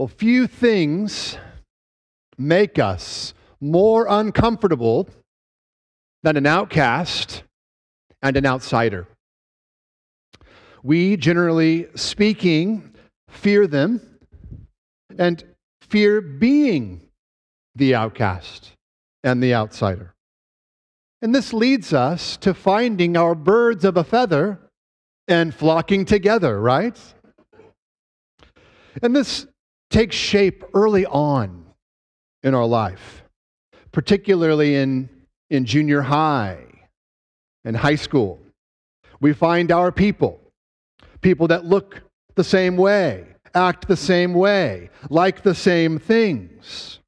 Well, few things make us more uncomfortable than an outcast and an outsider. We, generally speaking, fear them and fear being the outcast and the outsider. And this leads us to finding our birds of a feather and flocking together, right? And this takes shape early on in our life, particularly in, in junior high and high school. We find our people, people that look the same way, act the same way, like the same things.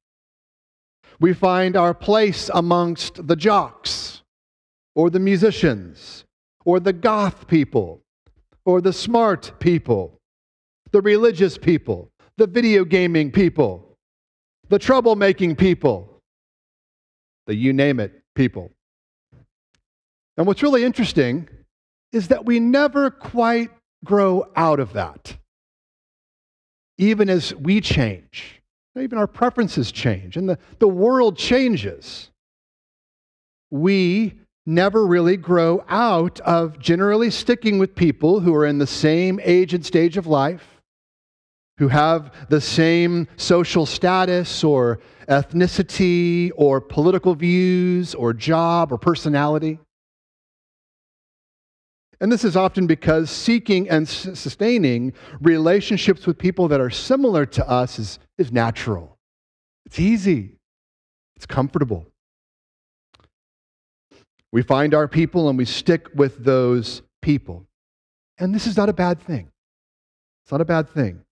We find our place amongst the jocks, or the musicians, or the goth people, or the smart people, the religious people, the video gaming people, the troublemaking people, the you name it people. And what's really interesting is that we never quite grow out of that. Even as we change, even our preferences change, and the, the world changes, we never really grow out of generally sticking with people who are in the same age and stage of life, who have the same social status or ethnicity or political views or job or personality. And this is often because seeking and sustaining relationships with people that are similar to us is, is natural. It's easy, it's comfortable. We find our people and we stick with those people. And this is not a bad thing. It's not a bad thing.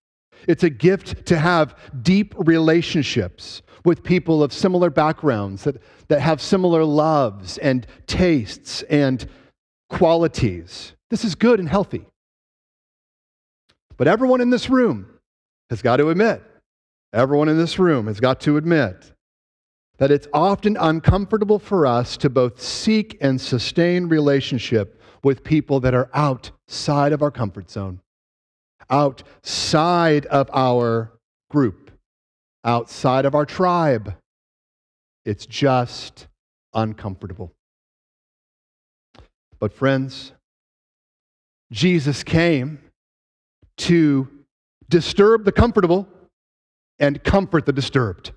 It's a gift to have deep relationships with people of similar backgrounds that, that have similar loves and tastes and qualities. This is good and healthy. But everyone in this room has got to admit, everyone in this room has got to admit that it's often uncomfortable for us to both seek and sustain relationship with people that are outside of our comfort zone, outside of our group, outside of our tribe. It's just uncomfortable. But, friends, Jesus came to disturb the comfortable and comfort the disturbed.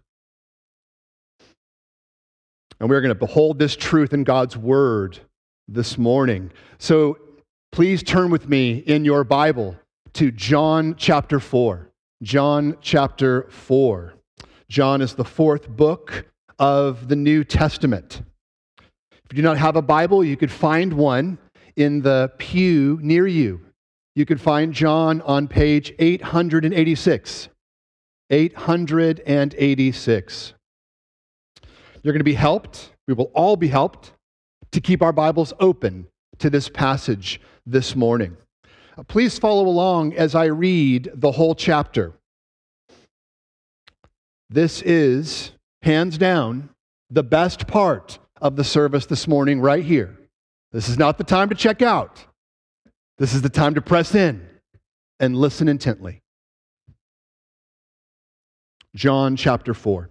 And we're going to behold this truth in God's Word this morning. So please turn with me in your Bible to John chapter 4. John chapter 4. John is the fourth book of the New Testament. If you do not have a Bible, you could find one in the pew near you. You could find John on page 886. 886. You're going to be helped. We will all be helped to keep our Bibles open to this passage this morning. Please follow along as I read the whole chapter. This is, hands down, the best part of the service this morning, right here. This is not the time to check out. This is the time to press in and listen intently. John chapter 4.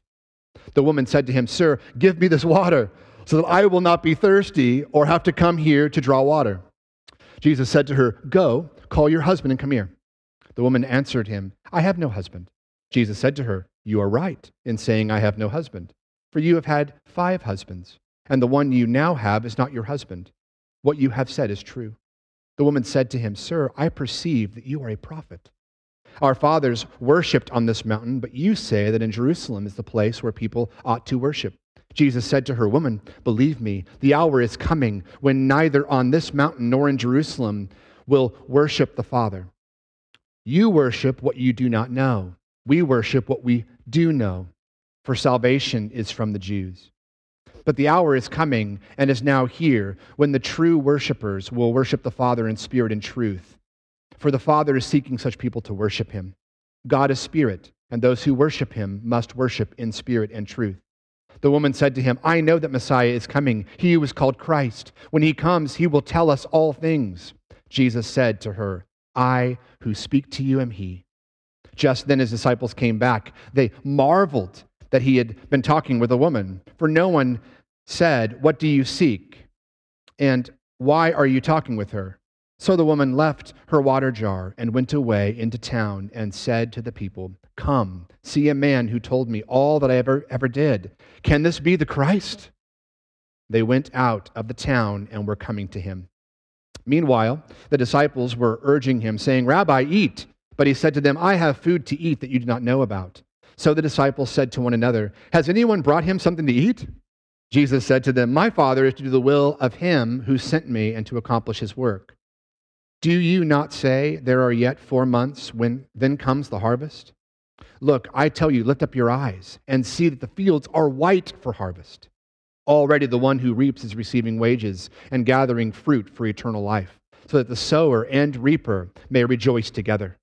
The woman said to him, Sir, give me this water so that I will not be thirsty or have to come here to draw water. Jesus said to her, Go, call your husband and come here. The woman answered him, I have no husband. Jesus said to her, You are right in saying, I have no husband, for you have had five husbands, and the one you now have is not your husband. What you have said is true. The woman said to him, Sir, I perceive that you are a prophet. Our fathers worshipped on this mountain, but you say that in Jerusalem is the place where people ought to worship. Jesus said to her, Woman, believe me, the hour is coming when neither on this mountain nor in Jerusalem will worship the Father. You worship what you do not know. We worship what we do know, for salvation is from the Jews. But the hour is coming and is now here when the true worshipers will worship the Father in spirit and truth. For the Father is seeking such people to worship him. God is spirit, and those who worship him must worship in spirit and truth. The woman said to him, I know that Messiah is coming, he who is called Christ. When he comes, he will tell us all things. Jesus said to her, I who speak to you am he. Just then his disciples came back. They marveled that he had been talking with a woman, for no one said, What do you seek? And why are you talking with her? So the woman left her water jar and went away into town and said to the people, Come, see a man who told me all that I ever, ever did. Can this be the Christ? They went out of the town and were coming to him. Meanwhile, the disciples were urging him, saying, Rabbi, eat. But he said to them, I have food to eat that you do not know about. So the disciples said to one another, Has anyone brought him something to eat? Jesus said to them, My Father is to do the will of him who sent me and to accomplish his work. Do you not say, There are yet four months, when then comes the harvest? Look, I tell you, lift up your eyes and see that the fields are white for harvest. Already the one who reaps is receiving wages and gathering fruit for eternal life, so that the sower and reaper may rejoice together.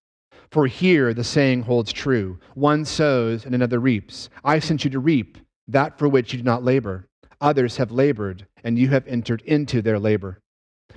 For here the saying holds true one sows and another reaps. I sent you to reap that for which you did not labor. Others have labored, and you have entered into their labor.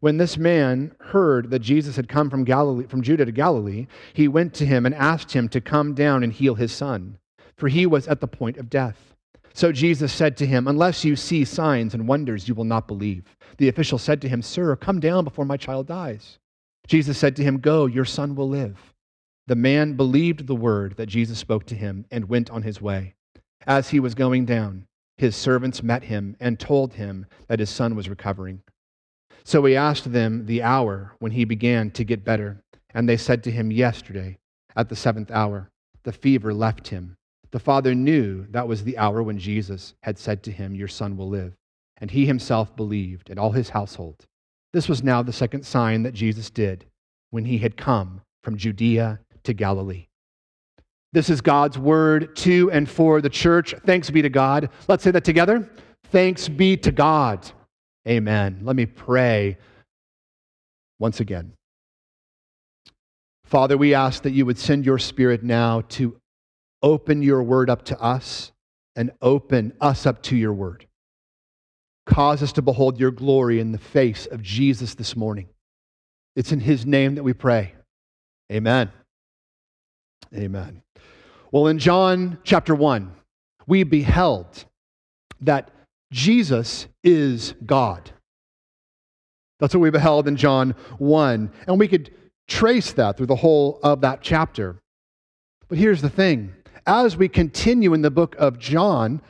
When this man heard that Jesus had come from Galilee, from Judah to Galilee, he went to him and asked him to come down and heal his son, for he was at the point of death. So Jesus said to him, Unless you see signs and wonders, you will not believe. The official said to him, Sir, come down before my child dies. Jesus said to him, Go, your son will live. The man believed the word that Jesus spoke to him and went on his way. As he was going down, his servants met him and told him that his son was recovering. So he asked them the hour when he began to get better, and they said to him, Yesterday, at the seventh hour, the fever left him. The father knew that was the hour when Jesus had said to him, Your son will live. And he himself believed, and all his household. This was now the second sign that Jesus did when he had come from Judea to Galilee. This is God's word to and for the church. Thanks be to God. Let's say that together. Thanks be to God. Amen. Let me pray once again. Father, we ask that you would send your spirit now to open your word up to us and open us up to your word. Cause us to behold your glory in the face of Jesus this morning. It's in his name that we pray. Amen. Amen. Well, in John chapter 1, we beheld that Jesus is God. That's what we beheld in John 1. And we could trace that through the whole of that chapter. But here's the thing as we continue in the book of John,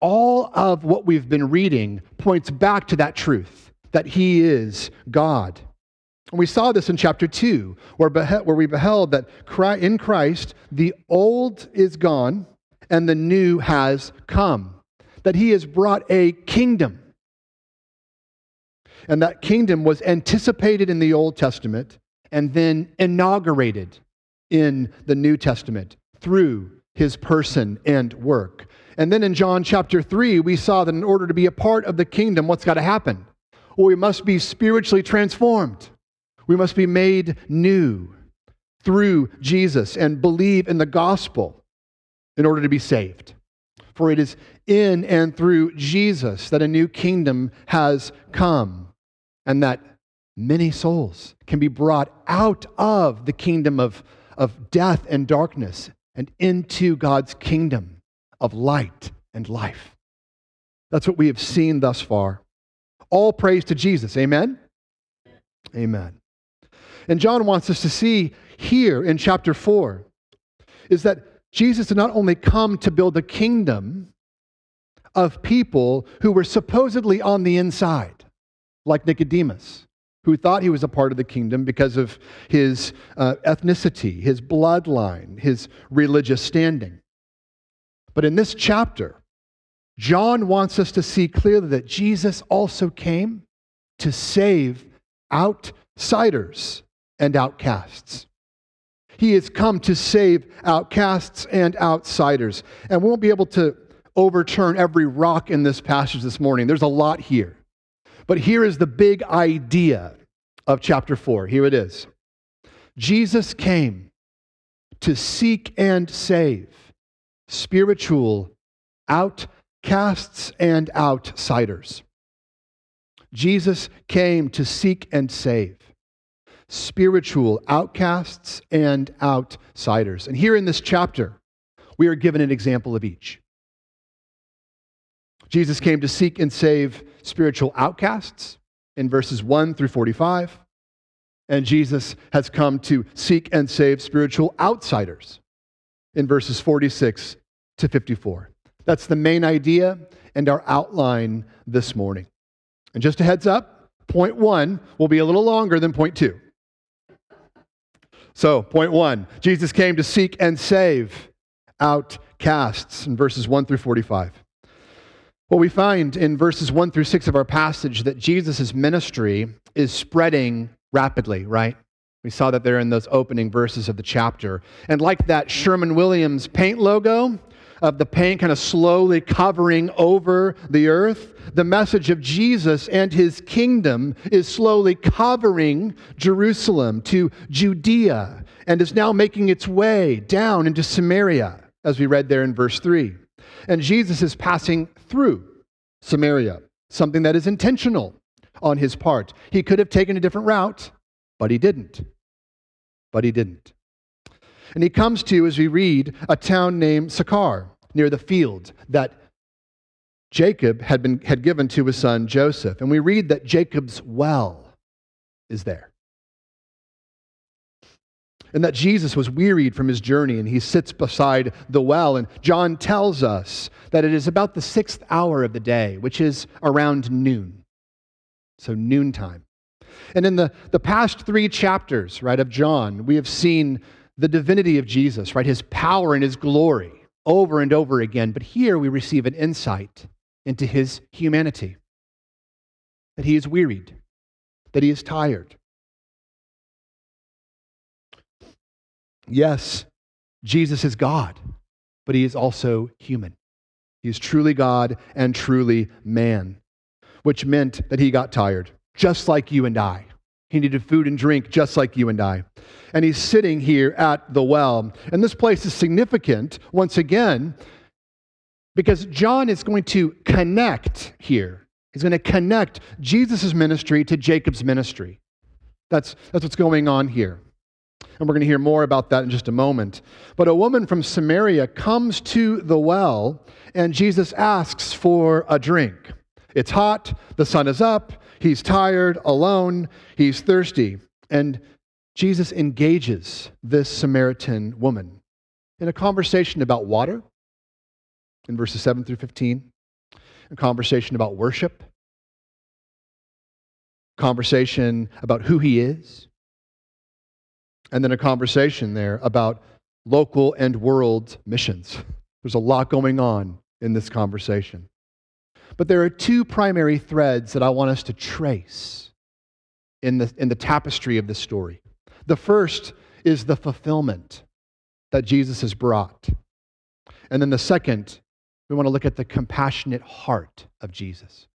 all of what we've been reading points back to that truth that he is God. And we saw this in chapter 2, where, where we beheld that in Christ the old is gone and the new has come, that he has brought a kingdom. And that kingdom was anticipated in the Old Testament and then inaugurated in the New Testament through his person and work. And then in John chapter 3, we saw that in order to be a part of the kingdom, what's got to happen? Well, we must be spiritually transformed. We must be made new through Jesus and believe in the gospel in order to be saved. For it is in and through Jesus that a new kingdom has come and that many souls can be brought out of the kingdom of, of death and darkness and into God's kingdom of light and life. That's what we have seen thus far. All praise to Jesus. Amen? Amen. And John wants us to see here in chapter 4 is that Jesus did not only come to build a kingdom of people who were supposedly on the inside, like Nicodemus, who thought he was a part of the kingdom because of his uh, ethnicity, his bloodline, his religious standing. But in this chapter, John wants us to see clearly that Jesus also came to save outsiders and outcasts. He has come to save outcasts and outsiders. And we won't be able to overturn every rock in this passage this morning. There's a lot here. But here is the big idea of chapter 4. Here it is Jesus came to seek and save spiritual outcasts and outsiders. Jesus came to seek and save spiritual outcasts and outsiders. And here in this chapter, we are given an example of each. Jesus came to seek and save spiritual outcasts in verses 1 through 45. And Jesus has come to seek and save spiritual outsiders in verses 46 to 54. That's the main idea and our outline this morning. And just a heads up, point one will be a little longer than point two. So, point one Jesus came to seek and save outcasts in verses 1 through 45. Well, we find in verses 1 through 6 of our passage that Jesus' ministry is spreading rapidly, right? We saw that there in those opening verses of the chapter. And like that Sherwin Williams paint logo, of the paint kind of slowly covering over the earth. The message of Jesus and his kingdom is slowly covering Jerusalem to Judea and is now making its way down into Samaria, as we read there in verse 3. And Jesus is passing through Samaria, something that is intentional on his part. He could have taken a different route, but he didn't. But he didn't. And he comes to, as we read, a town named Sychar, near the field that Jacob had, been, had given to his son Joseph. And we read that Jacob's well is there. And that Jesus was wearied from his journey and he sits beside the well. And John tells us that it is about the sixth hour of the day, which is around noon. So, noontime. And in the, the past three chapters, right, of John, we have seen the divinity of Jesus, right, his power and his glory over and over again. But here we receive an insight into his humanity that he is wearied, that he is tired. Yes, Jesus is God, but he is also human. He is truly God and truly man, which meant that he got tired, just like you and I. He needed food and drink just like you and I. And he's sitting here at the well. And this place is significant, once again, because John is going to connect here. He's going to connect Jesus' ministry to Jacob's ministry. That's, that's what's going on here. And we're going to hear more about that in just a moment. But a woman from Samaria comes to the well, and Jesus asks for a drink. It's hot, the sun is up, He's tired, alone, he's thirsty. And Jesus engages this Samaritan woman in a conversation about water in verses 7 through 15, a conversation about worship, conversation about who he is, and then a conversation there about local and world missions. There's a lot going on in this conversation. But there are two primary threads that I want us to trace in the, in the tapestry of this story. The first is the fulfillment that Jesus has brought. And then the second, we want to look at the compassionate heart of Jesus.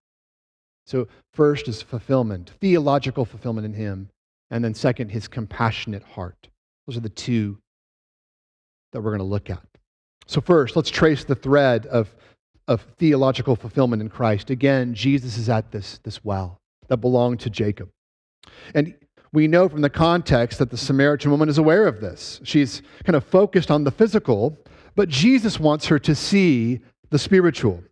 So, first is fulfillment, theological fulfillment in Him. And then, second, His compassionate heart. Those are the two that we're going to look at. So, first, let's trace the thread of, of theological fulfillment in Christ. Again, Jesus is at this, this well that belonged to Jacob. And we know from the context that the Samaritan woman is aware of this. She's kind of focused on the physical, but Jesus wants her to see the spiritual.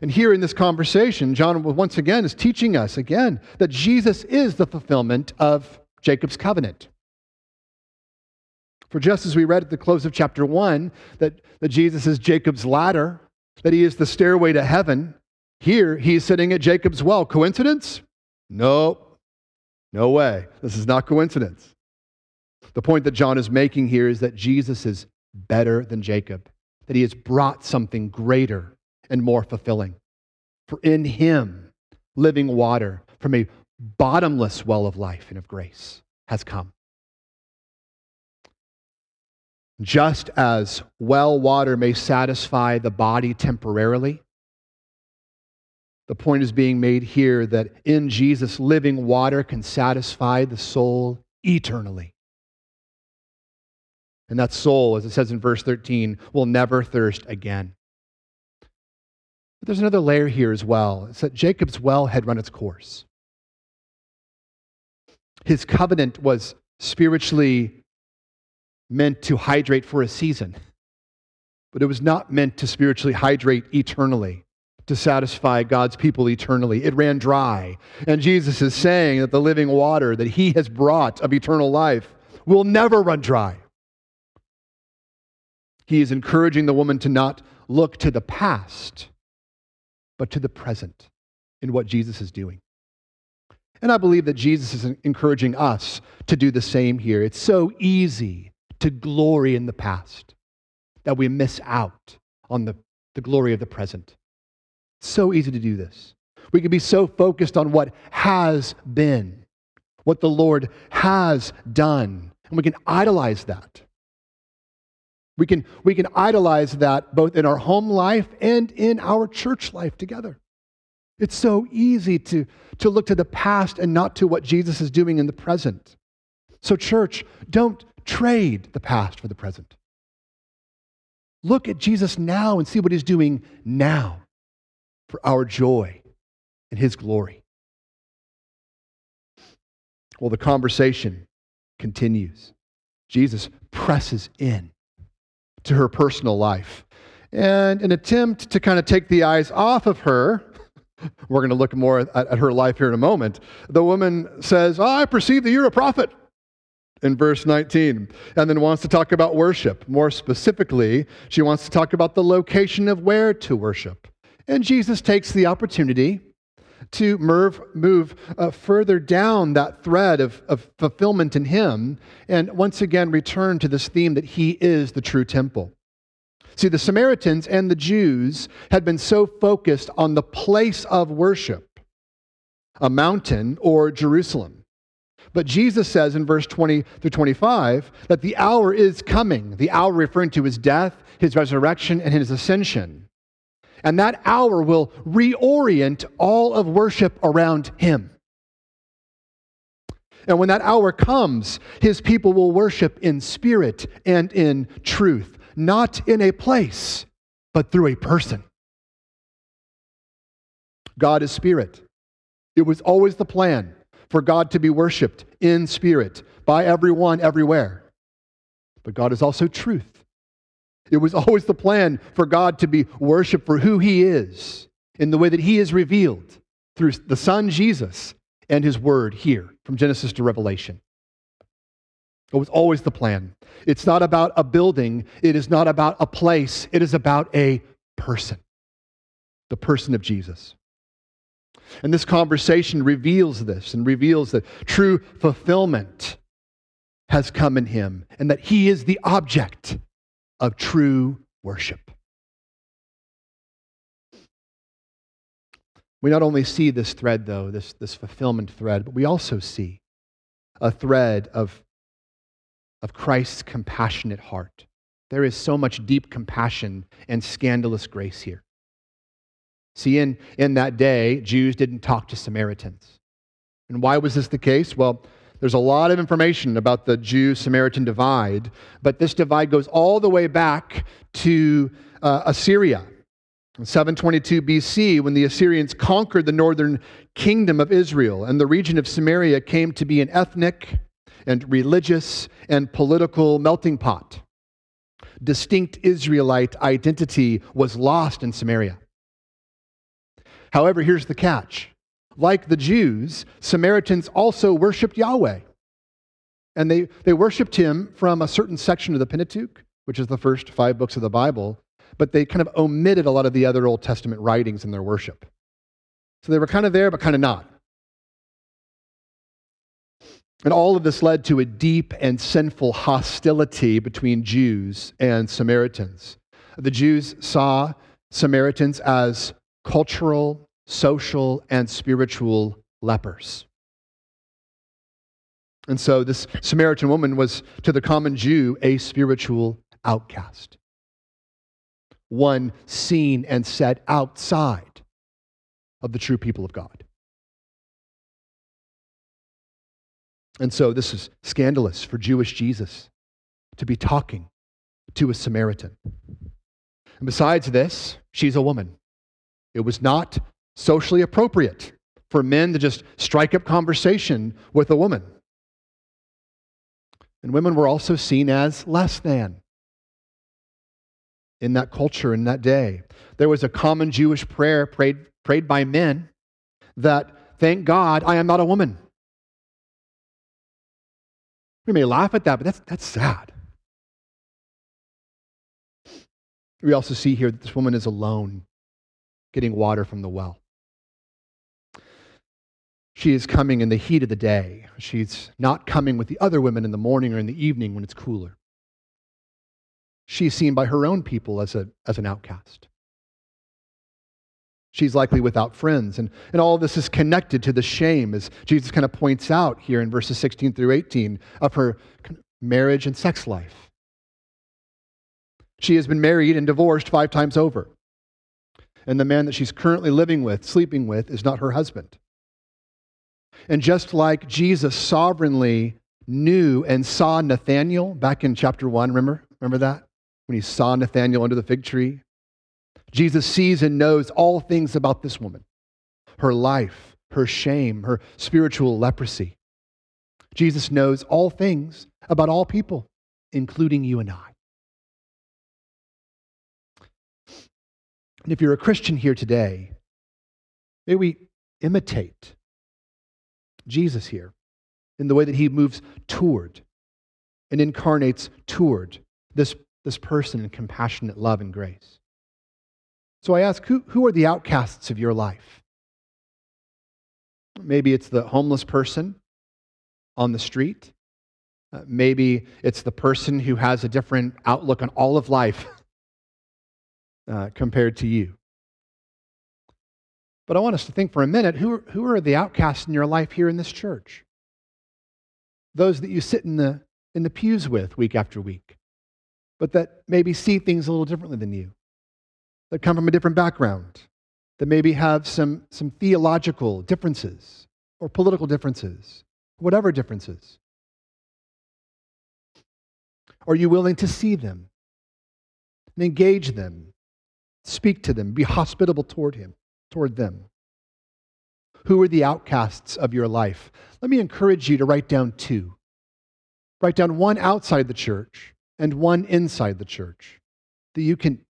And here in this conversation, John once again is teaching us again that Jesus is the fulfillment of Jacob's covenant. For just as we read at the close of chapter 1 that, that Jesus is Jacob's ladder, that he is the stairway to heaven, here he's sitting at Jacob's well. Coincidence? No, no way. This is not coincidence. The point that John is making here is that Jesus is better than Jacob, that he has brought something greater and more fulfilling. For in him, living water from a bottomless well of life and of grace has come. Just as well water may satisfy the body temporarily, the point is being made here that in Jesus, living water can satisfy the soul eternally. And that soul, as it says in verse 13, will never thirst again. But there's another layer here as well. It's that Jacob's well had run its course. His covenant was spiritually meant to hydrate for a season, but it was not meant to spiritually hydrate eternally to satisfy God's people eternally. It ran dry. And Jesus is saying that the living water that he has brought of eternal life will never run dry. He is encouraging the woman to not look to the past, but to the present in what Jesus is doing. And I believe that Jesus is encouraging us to do the same here. It's so easy to glory in the past that we miss out on the, the glory of the present. So easy to do this. We can be so focused on what has been, what the Lord has done, and we can idolize that. We can, we can idolize that both in our home life and in our church life together. It's so easy to, to look to the past and not to what Jesus is doing in the present. So, church, don't trade the past for the present. Look at Jesus now and see what he's doing now for our joy and His glory. Well, the conversation continues. Jesus presses in to her personal life. And an attempt to kind of take the eyes off of her, we're going to look more at, at her life here in a moment. The woman says, oh, I perceive that you're a prophet in verse 19, and then wants to talk about worship. More specifically, she wants to talk about the location of where to worship. And Jesus takes the opportunity to move, move uh, further down that thread of, of fulfillment in Him and once again return to this theme that He is the true temple. See, the Samaritans and the Jews had been so focused on the place of worship, a mountain or Jerusalem. But Jesus says in verse 20 through 25 that the hour is coming, the hour referring to his death, his resurrection, and his ascension and that hour will reorient all of worship around him. And when that hour comes, his people will worship in spirit and in truth, not in a place, but through a person. God is spirit. It was always the plan for God to be worshiped in spirit by everyone, everywhere. But God is also truth. It was always the plan for God to be worshiped for who He is in the way that He is revealed through the Son Jesus and His Word here from Genesis to Revelation. It was always the plan. It's not about a building, it is not about a place, it is about a person, the person of Jesus. And this conversation reveals this and reveals that true fulfillment has come in him and that he is the object of true worship. We not only see this thread, though, this, this fulfillment thread, but we also see a thread of, of Christ's compassionate heart. There is so much deep compassion and scandalous grace here. See, in, in that day, Jews didn't talk to Samaritans. And why was this the case? Well, there's a lot of information about the Jew Samaritan divide, but this divide goes all the way back to uh, Assyria. In 722 BC, when the Assyrians conquered the northern kingdom of Israel, and the region of Samaria came to be an ethnic and religious and political melting pot. Distinct Israelite identity was lost in Samaria. However, here's the catch like the Jews, Samaritans also worshiped Yahweh. And they, they worshiped him from a certain section of the Pentateuch, which is the first five books of the Bible, but they kind of omitted a lot of the other Old Testament writings in their worship. So they were kind of there, but kind of not. And all of this led to a deep and sinful hostility between Jews and Samaritans. The Jews saw Samaritans as cultural, social, and spiritual lepers. And so this Samaritan woman was, to the common Jew, a spiritual outcast one seen and set outside of the true people of God. And so this is scandalous for Jewish Jesus to be talking to a Samaritan. And besides this, she's a woman. It was not socially appropriate for men to just strike up conversation with a woman. And women were also seen as less than in that culture, in that day. There was a common Jewish prayer prayed, prayed by men that, thank God, I am not a woman. We may laugh at that, but that's, that's sad. We also see here that this woman is alone, getting water from the well. She is coming in the heat of the day. She's not coming with the other women in the morning or in the evening when it's cooler. She's seen by her own people as, a, as an outcast. She's likely without friends. And, and all this is connected to the shame, as Jesus kind of points out here in verses 16 through 18, of her marriage and sex life. She has been married and divorced five times over. And the man that she's currently living with, sleeping with, is not her husband. And just like Jesus sovereignly knew and saw Nathanael back in chapter 1, remember? Remember that? when he saw Nathanael under the fig tree. Jesus sees and knows all things about this woman her life, her shame, her spiritual leprosy. Jesus knows all things about all people, including you and I. And if you're a Christian here today, may we imitate Jesus here in the way that he moves toward and incarnates toward this this person in compassionate love and grace. So I ask, who, who are the outcasts of your life? Maybe it's the homeless person on the street. Uh, maybe it's the person who has a different outlook on all of life uh, compared to you. But I want us to think for a minute who, who are the outcasts in your life here in this church? Those that you sit in the, in the pews with week after week but that maybe see things a little differently than you, that come from a different background, that maybe have some, some theological differences or political differences, whatever differences. Are you willing to see them and engage them, speak to them, be hospitable toward him, toward them? Who are the outcasts of your life? Let me encourage you to write down two. Write down one outside the church and one inside the church that you can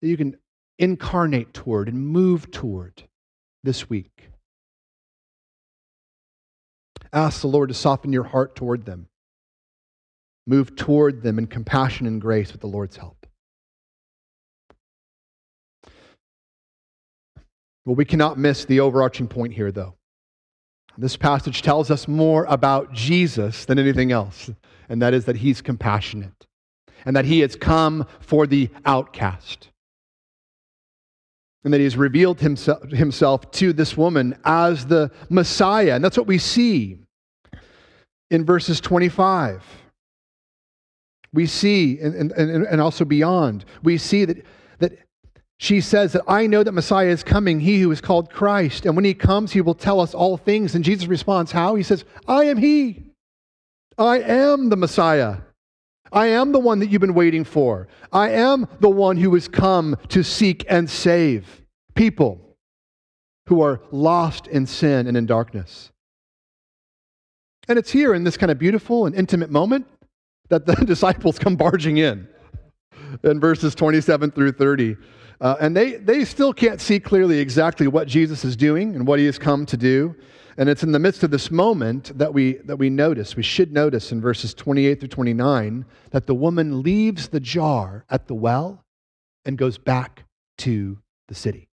that you can incarnate toward and move toward this week. Ask the Lord to soften your heart toward them. move toward them in compassion and grace with the Lord's help. Well, we cannot miss the overarching point here, though. This passage tells us more about Jesus than anything else, and that is that he's compassionate and that he has come for the outcast. And that he has revealed himself, himself to this woman as the Messiah. And that's what we see in verses 25. We see, and, and, and also beyond, we see that, that she says that I know that Messiah is coming, he who is called Christ. And when he comes, he will tell us all things. And Jesus responds, How? He says, I am he. I am the Messiah. I am the one that you've been waiting for. I am the one who has come to seek and save people who are lost in sin and in darkness. And it's here in this kind of beautiful and intimate moment that the disciples come barging in in verses 27 through 30. Uh, and they, they still can't see clearly exactly what Jesus is doing and what he has come to do. And it's in the midst of this moment that we, that we notice, we should notice in verses 28 through 29, that the woman leaves the jar at the well and goes back to the city.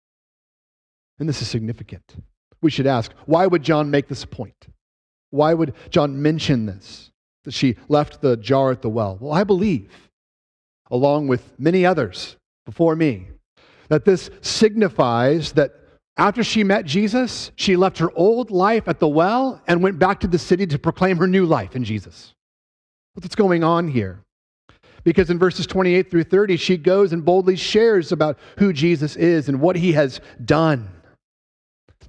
And this is significant. We should ask, why would John make this point? Why would John mention this? That she left the jar at the well? Well, I believe, along with many others before me, that this signifies that after she met Jesus, she left her old life at the well and went back to the city to proclaim her new life in Jesus. What's going on here? Because in verses 28 through 30, she goes and boldly shares about who Jesus is and what he has done.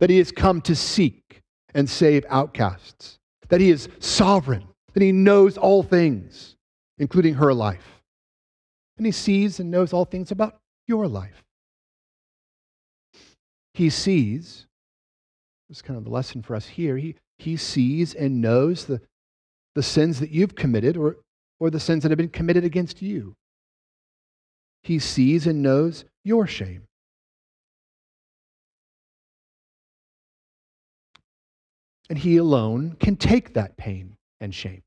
That he has come to seek and save outcasts. That he is sovereign. That he knows all things, including her life. And he sees and knows all things about your life he sees, this is kind of the lesson for us here, he, he sees and knows the, the sins that you've committed or, or the sins that have been committed against you. He sees and knows your shame. And he alone can take that pain and shame.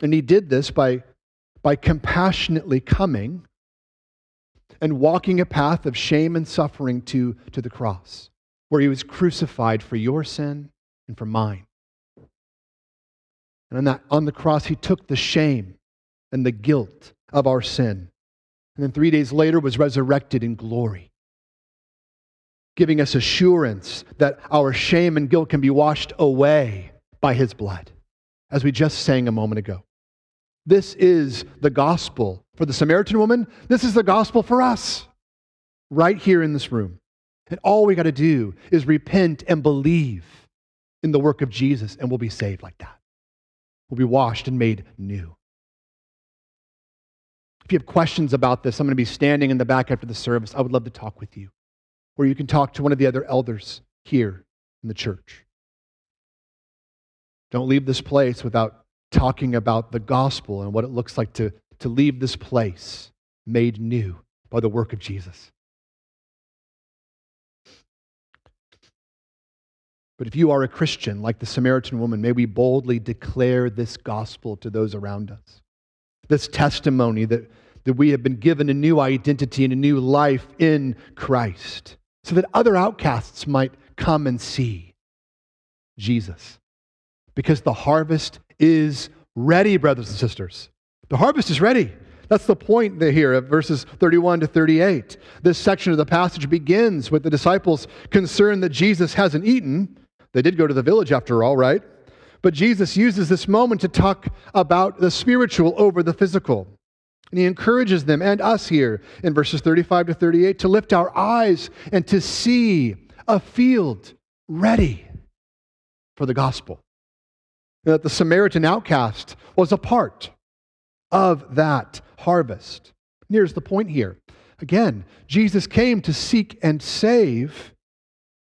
And he did this by, by compassionately coming and walking a path of shame and suffering to, to the cross, where he was crucified for your sin and for mine. And on, that, on the cross, he took the shame and the guilt of our sin. And then three days later was resurrected in glory, giving us assurance that our shame and guilt can be washed away by his blood, as we just sang a moment ago. This is the gospel for the Samaritan woman. This is the gospel for us right here in this room. And all we got to do is repent and believe in the work of Jesus, and we'll be saved like that. We'll be washed and made new. If you have questions about this, I'm going to be standing in the back after the service. I would love to talk with you. Or you can talk to one of the other elders here in the church. Don't leave this place without talking about the gospel and what it looks like to, to leave this place made new by the work of Jesus. But if you are a Christian, like the Samaritan woman, may we boldly declare this gospel to those around us. This testimony that, that we have been given a new identity and a new life in Christ, so that other outcasts might come and see Jesus. Because the harvest is ready, brothers and sisters. The harvest is ready. That's the point here of verses 31 to 38. This section of the passage begins with the disciples concerned that Jesus hasn't eaten. They did go to the village after all, right? But Jesus uses this moment to talk about the spiritual over the physical. And he encourages them and us here in verses 35 to 38 to lift our eyes and to see a field ready for the gospel that the Samaritan outcast was a part of that harvest. here's the point here. Again, Jesus came to seek and save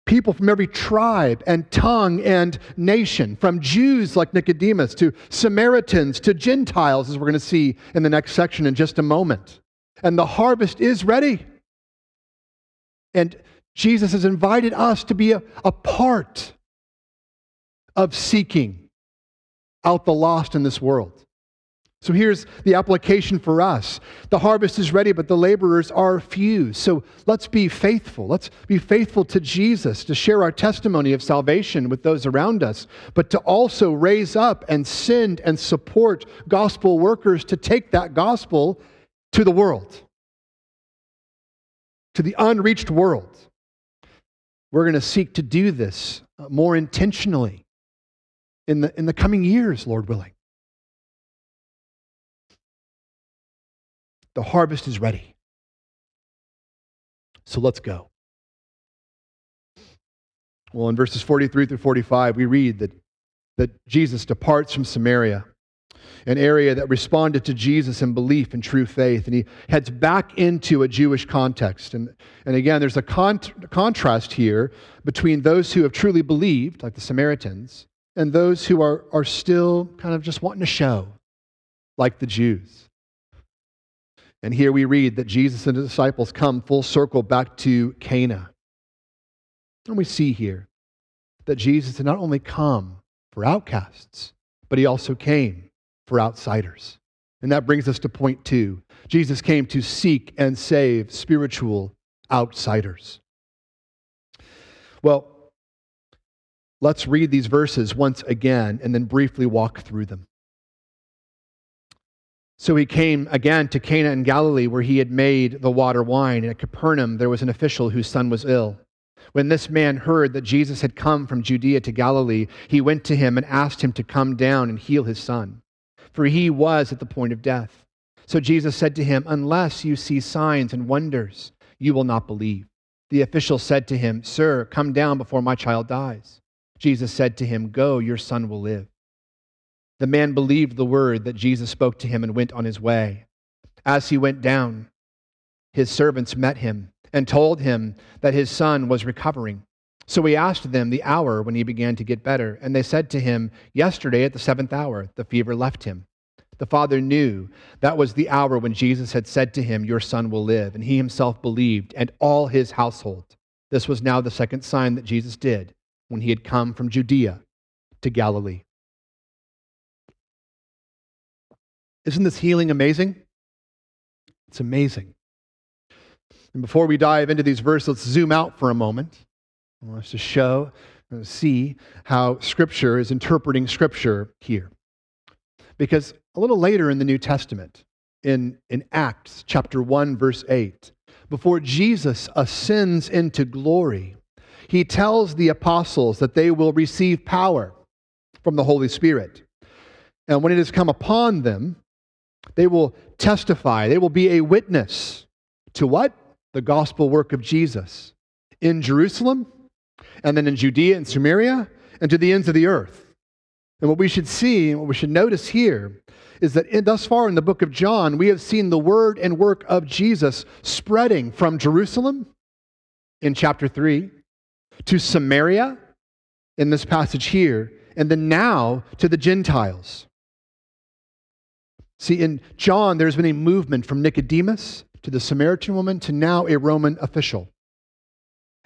people from every tribe and tongue and nation, from Jews like Nicodemus to Samaritans to Gentiles, as we're going to see in the next section in just a moment. And the harvest is ready. And Jesus has invited us to be a, a part of seeking out the lost in this world. So here's the application for us. The harvest is ready, but the laborers are few. So let's be faithful. Let's be faithful to Jesus to share our testimony of salvation with those around us, but to also raise up and send and support gospel workers to take that gospel to the world, to the unreached world. We're going to seek to do this uh, more intentionally in the, in the coming years, Lord willing. The harvest is ready. So let's go. Well, in verses 43 through 45, we read that, that Jesus departs from Samaria, an area that responded to Jesus in belief and true faith, and he heads back into a Jewish context. And, and again, there's a con- contrast here between those who have truly believed, like the Samaritans, and those who are, are still kind of just wanting to show, like the Jews. And here we read that Jesus and his disciples come full circle back to Cana. And we see here that Jesus did not only come for outcasts, but he also came for outsiders. And that brings us to point two Jesus came to seek and save spiritual outsiders. Well, let's read these verses once again and then briefly walk through them. So he came again to Cana in Galilee, where he had made the water wine. And at Capernaum, there was an official whose son was ill. When this man heard that Jesus had come from Judea to Galilee, he went to him and asked him to come down and heal his son, for he was at the point of death. So Jesus said to him, Unless you see signs and wonders, you will not believe. The official said to him, Sir, come down before my child dies. Jesus said to him, Go, your son will live. The man believed the word that Jesus spoke to him and went on his way. As he went down, his servants met him and told him that his son was recovering. So he asked them the hour when he began to get better, and they said to him, Yesterday at the seventh hour, the fever left him. The father knew that was the hour when Jesus had said to him, Your son will live. And he himself believed, and all his household. This was now the second sign that Jesus did when he had come from Judea to Galilee. Isn't this healing amazing? It's amazing. And before we dive into these verses, let's zoom out for a moment. I want us to show, uh, see how Scripture is interpreting Scripture here. Because a little later in the New Testament, in, in Acts chapter 1, verse 8, before Jesus ascends into glory, he tells the apostles that they will receive power from the Holy Spirit. And when it has come upon them, they will testify, they will be a witness to what? The gospel work of Jesus in Jerusalem, and then in Judea and Samaria, and to the ends of the earth. And what we should see, and what we should notice here, is that in, thus far in the book of John, we have seen the word and work of Jesus spreading from Jerusalem in chapter 3 to Samaria in this passage here, and then now to the Gentiles. See, in John, there's been a movement from Nicodemus to the Samaritan woman to now a Roman official.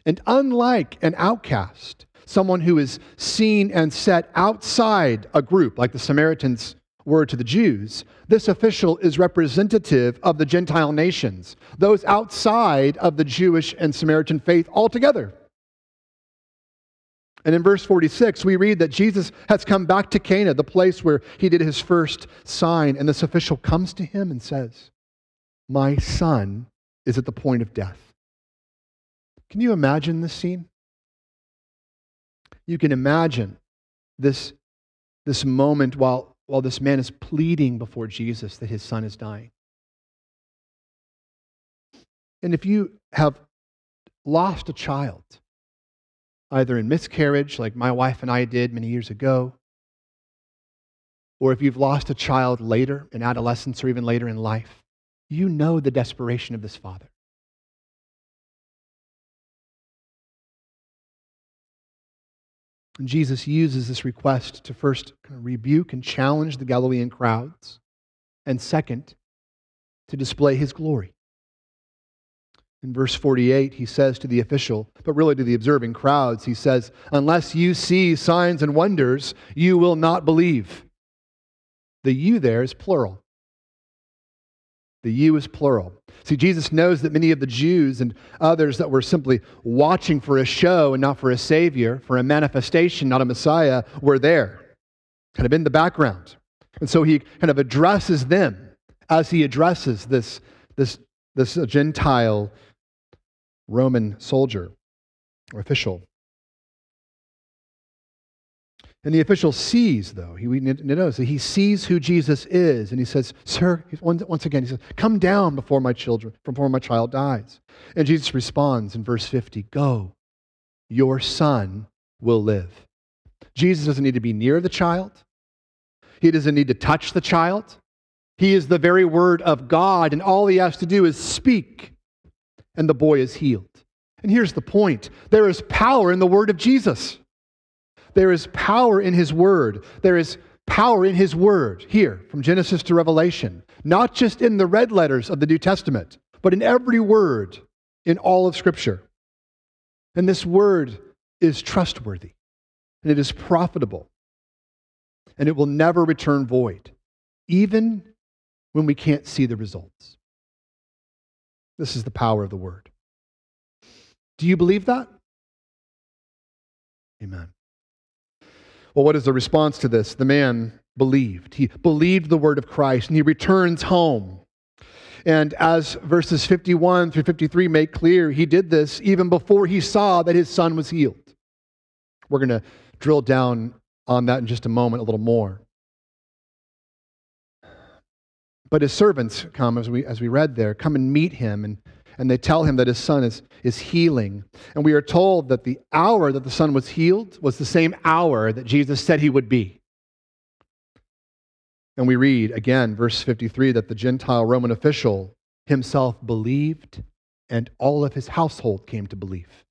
And unlike an outcast, someone who is seen and set outside a group, like the Samaritans were to the Jews, this official is representative of the Gentile nations, those outside of the Jewish and Samaritan faith altogether. And in verse 46, we read that Jesus has come back to Cana, the place where he did his first sign. And this official comes to him and says, My son is at the point of death. Can you imagine this scene? You can imagine this, this moment while, while this man is pleading before Jesus that his son is dying. And if you have lost a child, either in miscarriage, like my wife and I did many years ago, or if you've lost a child later in adolescence or even later in life, you know the desperation of this father. And Jesus uses this request to first rebuke and challenge the Galilean crowds, and second, to display his glory. In verse 48, he says to the official, but really to the observing crowds, he says, Unless you see signs and wonders, you will not believe. The you there is plural. The you is plural. See, Jesus knows that many of the Jews and others that were simply watching for a show and not for a Savior, for a manifestation, not a Messiah, were there, kind of in the background. And so he kind of addresses them as he addresses this, this, this Gentile Roman soldier or official. And the official sees, though, he, notice that he sees who Jesus is, and he says, Sir, once again, he says, Come down before my children, before my child dies. And Jesus responds in verse 50, Go, your son will live. Jesus doesn't need to be near the child, he doesn't need to touch the child. He is the very word of God, and all he has to do is speak, and the boy is healed. And here's the point there is power in the word of Jesus. There is power in his word. There is power in his word here from Genesis to Revelation, not just in the red letters of the New Testament, but in every word in all of Scripture. And this word is trustworthy and it is profitable and it will never return void, even when we can't see the results. This is the power of the word. Do you believe that? Amen. Well, what is the response to this? The man believed. He believed the word of Christ and he returns home. And as verses 51 through 53 make clear, he did this even before he saw that his son was healed. We're going to drill down on that in just a moment a little more. But his servants come, as we, as we read there, come and meet him and and they tell him that his son is, is healing. And we are told that the hour that the son was healed was the same hour that Jesus said he would be. And we read again, verse 53, that the Gentile Roman official himself believed, and all of his household came to believe.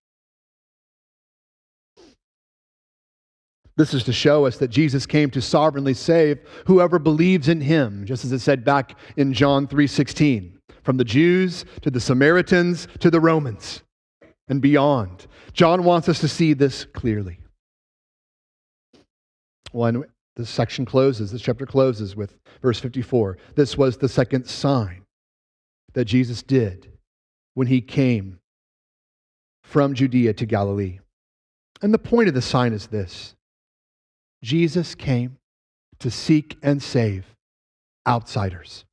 This is to show us that Jesus came to sovereignly save whoever believes in him, just as it said back in John 3:16 from the Jews to the Samaritans to the Romans and beyond. John wants us to see this clearly. When this section closes, this chapter closes with verse 54. This was the second sign that Jesus did when he came from Judea to Galilee. And the point of the sign is this Jesus came to seek and save outsiders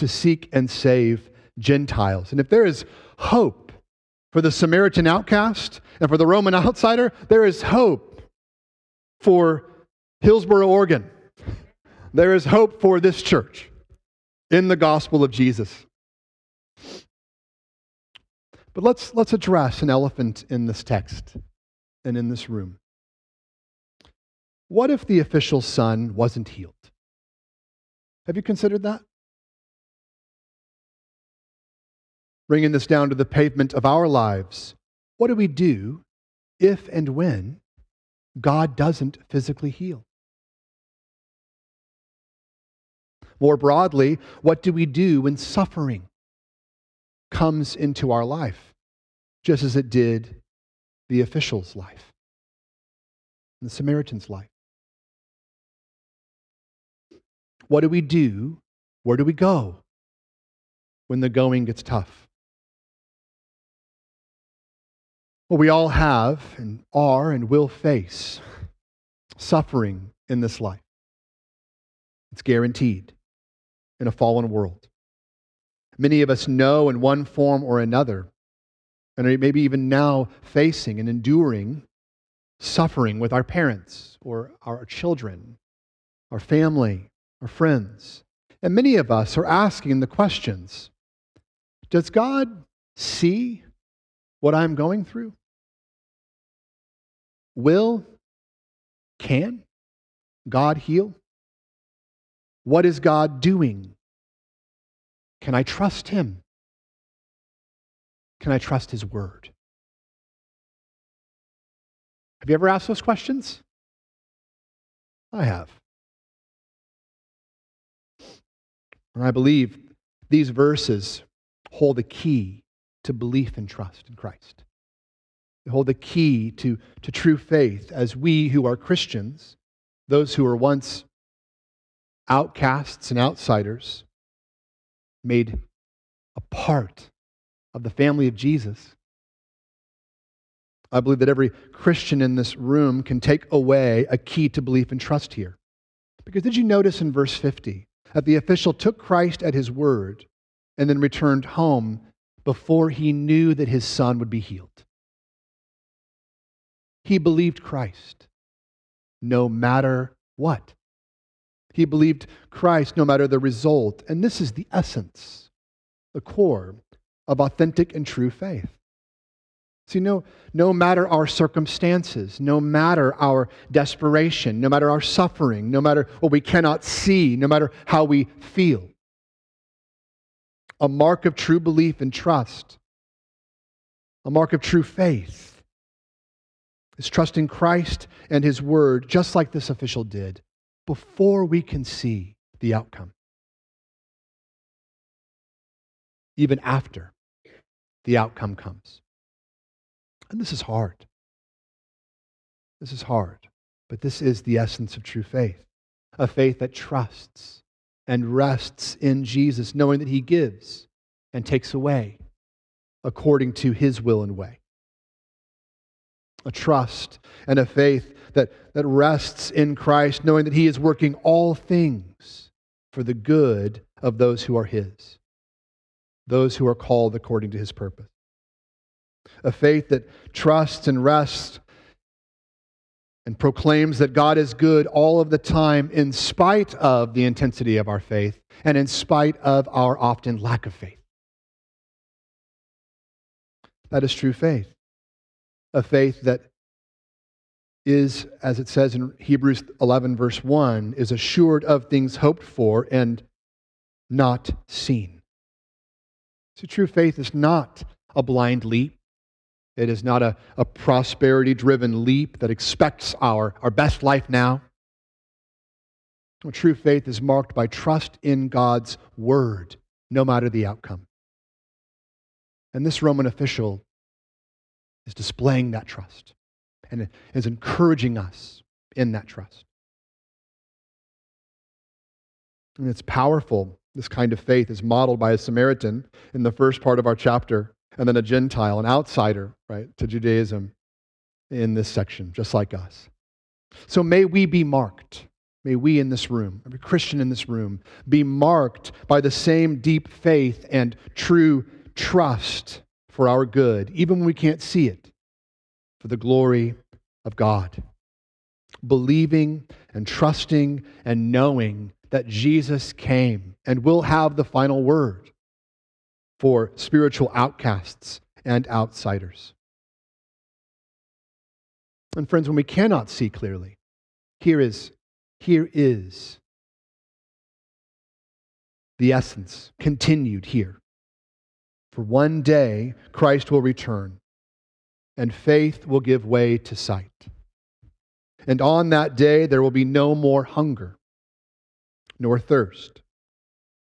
to seek and save Gentiles. And if there is hope for the Samaritan outcast and for the Roman outsider, there is hope for Hillsboro, Oregon. There is hope for this church in the gospel of Jesus. But let's, let's address an elephant in this text and in this room. What if the official's son wasn't healed? Have you considered that? bringing this down to the pavement of our lives, what do we do if and when God doesn't physically heal? More broadly, what do we do when suffering comes into our life, just as it did the official's life, the Samaritan's life? What do we do? Where do we go when the going gets tough? Well, we all have and are and will face suffering in this life. It's guaranteed in a fallen world. Many of us know in one form or another, and maybe even now facing and enduring suffering with our parents or our children, our family, our friends. And many of us are asking the questions Does God see what I'm going through? Will, can God heal? What is God doing? Can I trust Him? Can I trust His Word? Have you ever asked those questions? I have. And I believe these verses hold the key to belief and trust in Christ. They hold the key to, to true faith as we who are Christians, those who were once outcasts and outsiders, made a part of the family of Jesus. I believe that every Christian in this room can take away a key to belief and trust here. Because did you notice in verse 50 that the official took Christ at his word and then returned home before he knew that his son would be healed? He believed Christ no matter what. He believed Christ no matter the result. And this is the essence, the core of authentic and true faith. See, no, no matter our circumstances, no matter our desperation, no matter our suffering, no matter what we cannot see, no matter how we feel, a mark of true belief and trust, a mark of true faith, is trusting Christ and His Word, just like this official did, before we can see the outcome. Even after the outcome comes. And this is hard. This is hard. But this is the essence of true faith a faith that trusts and rests in Jesus, knowing that He gives and takes away according to His will and way. A trust and a faith that, that rests in Christ, knowing that He is working all things for the good of those who are His, those who are called according to His purpose. A faith that trusts and rests and proclaims that God is good all of the time, in spite of the intensity of our faith and in spite of our often lack of faith. That is true faith. A faith that is, as it says in Hebrews 11, verse 1, is assured of things hoped for and not seen. So true faith is not a blind leap. It is not a, a prosperity driven leap that expects our, our best life now. true faith is marked by trust in God's word, no matter the outcome. And this Roman official is displaying that trust and is encouraging us in that trust. And it's powerful. This kind of faith is modeled by a Samaritan in the first part of our chapter, and then a Gentile, an outsider, right, to Judaism in this section, just like us. So may we be marked. May we in this room, every Christian in this room, be marked by the same deep faith and true trust for our good, even when we can't see it, for the glory of God. Believing and trusting and knowing that Jesus came and will have the final word for spiritual outcasts and outsiders. And friends, when we cannot see clearly, here is, here is the essence continued here. For one day Christ will return and faith will give way to sight. And on that day there will be no more hunger nor thirst.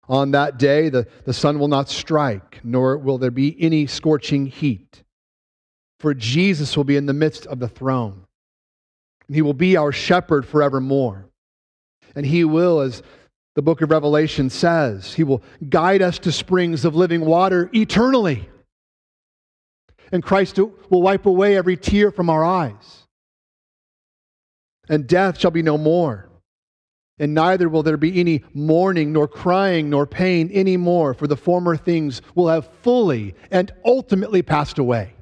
On that day the, the sun will not strike, nor will there be any scorching heat. For Jesus will be in the midst of the throne. And he will be our shepherd forevermore. And he will, as the book of Revelation says, he will guide us to springs of living water eternally and Christ will wipe away every tear from our eyes. And death shall be no more. And neither will there be any mourning, nor crying, nor pain any more, for the former things will have fully and ultimately passed away.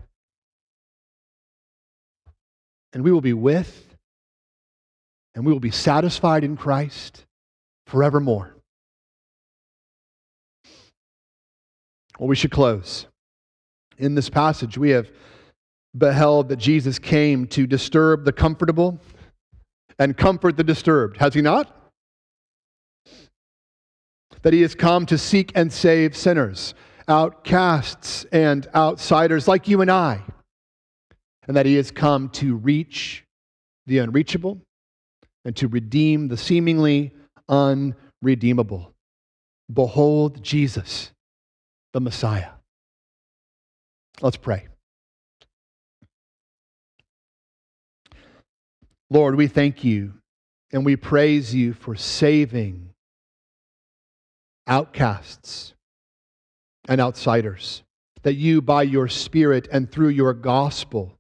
And we will be with, and we will be satisfied in Christ forevermore. Well, we should close in this passage, we have beheld that Jesus came to disturb the comfortable and comfort the disturbed. Has he not? That he has come to seek and save sinners, outcasts and outsiders like you and I. And that he has come to reach the unreachable and to redeem the seemingly unredeemable. Behold Jesus, the Messiah. Let's pray. Lord, we thank you and we praise you for saving outcasts and outsiders. That you, by your Spirit and through your gospel,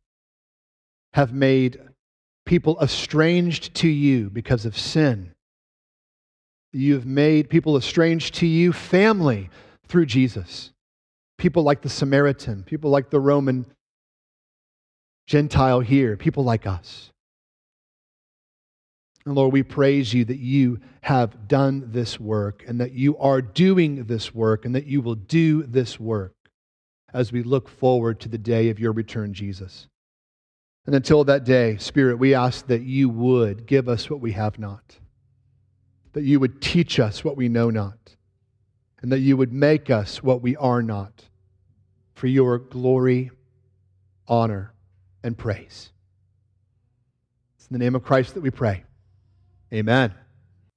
have made people estranged to you because of sin. You've made people estranged to you family through Jesus. People like the Samaritan, people like the Roman Gentile here, people like us. And Lord, we praise you that you have done this work and that you are doing this work and that you will do this work as we look forward to the day of your return, Jesus. And until that day, Spirit, we ask that you would give us what we have not, that you would teach us what we know not, and that you would make us what we are not for your glory, honor, and praise. It's in the name of Christ that we pray. Amen.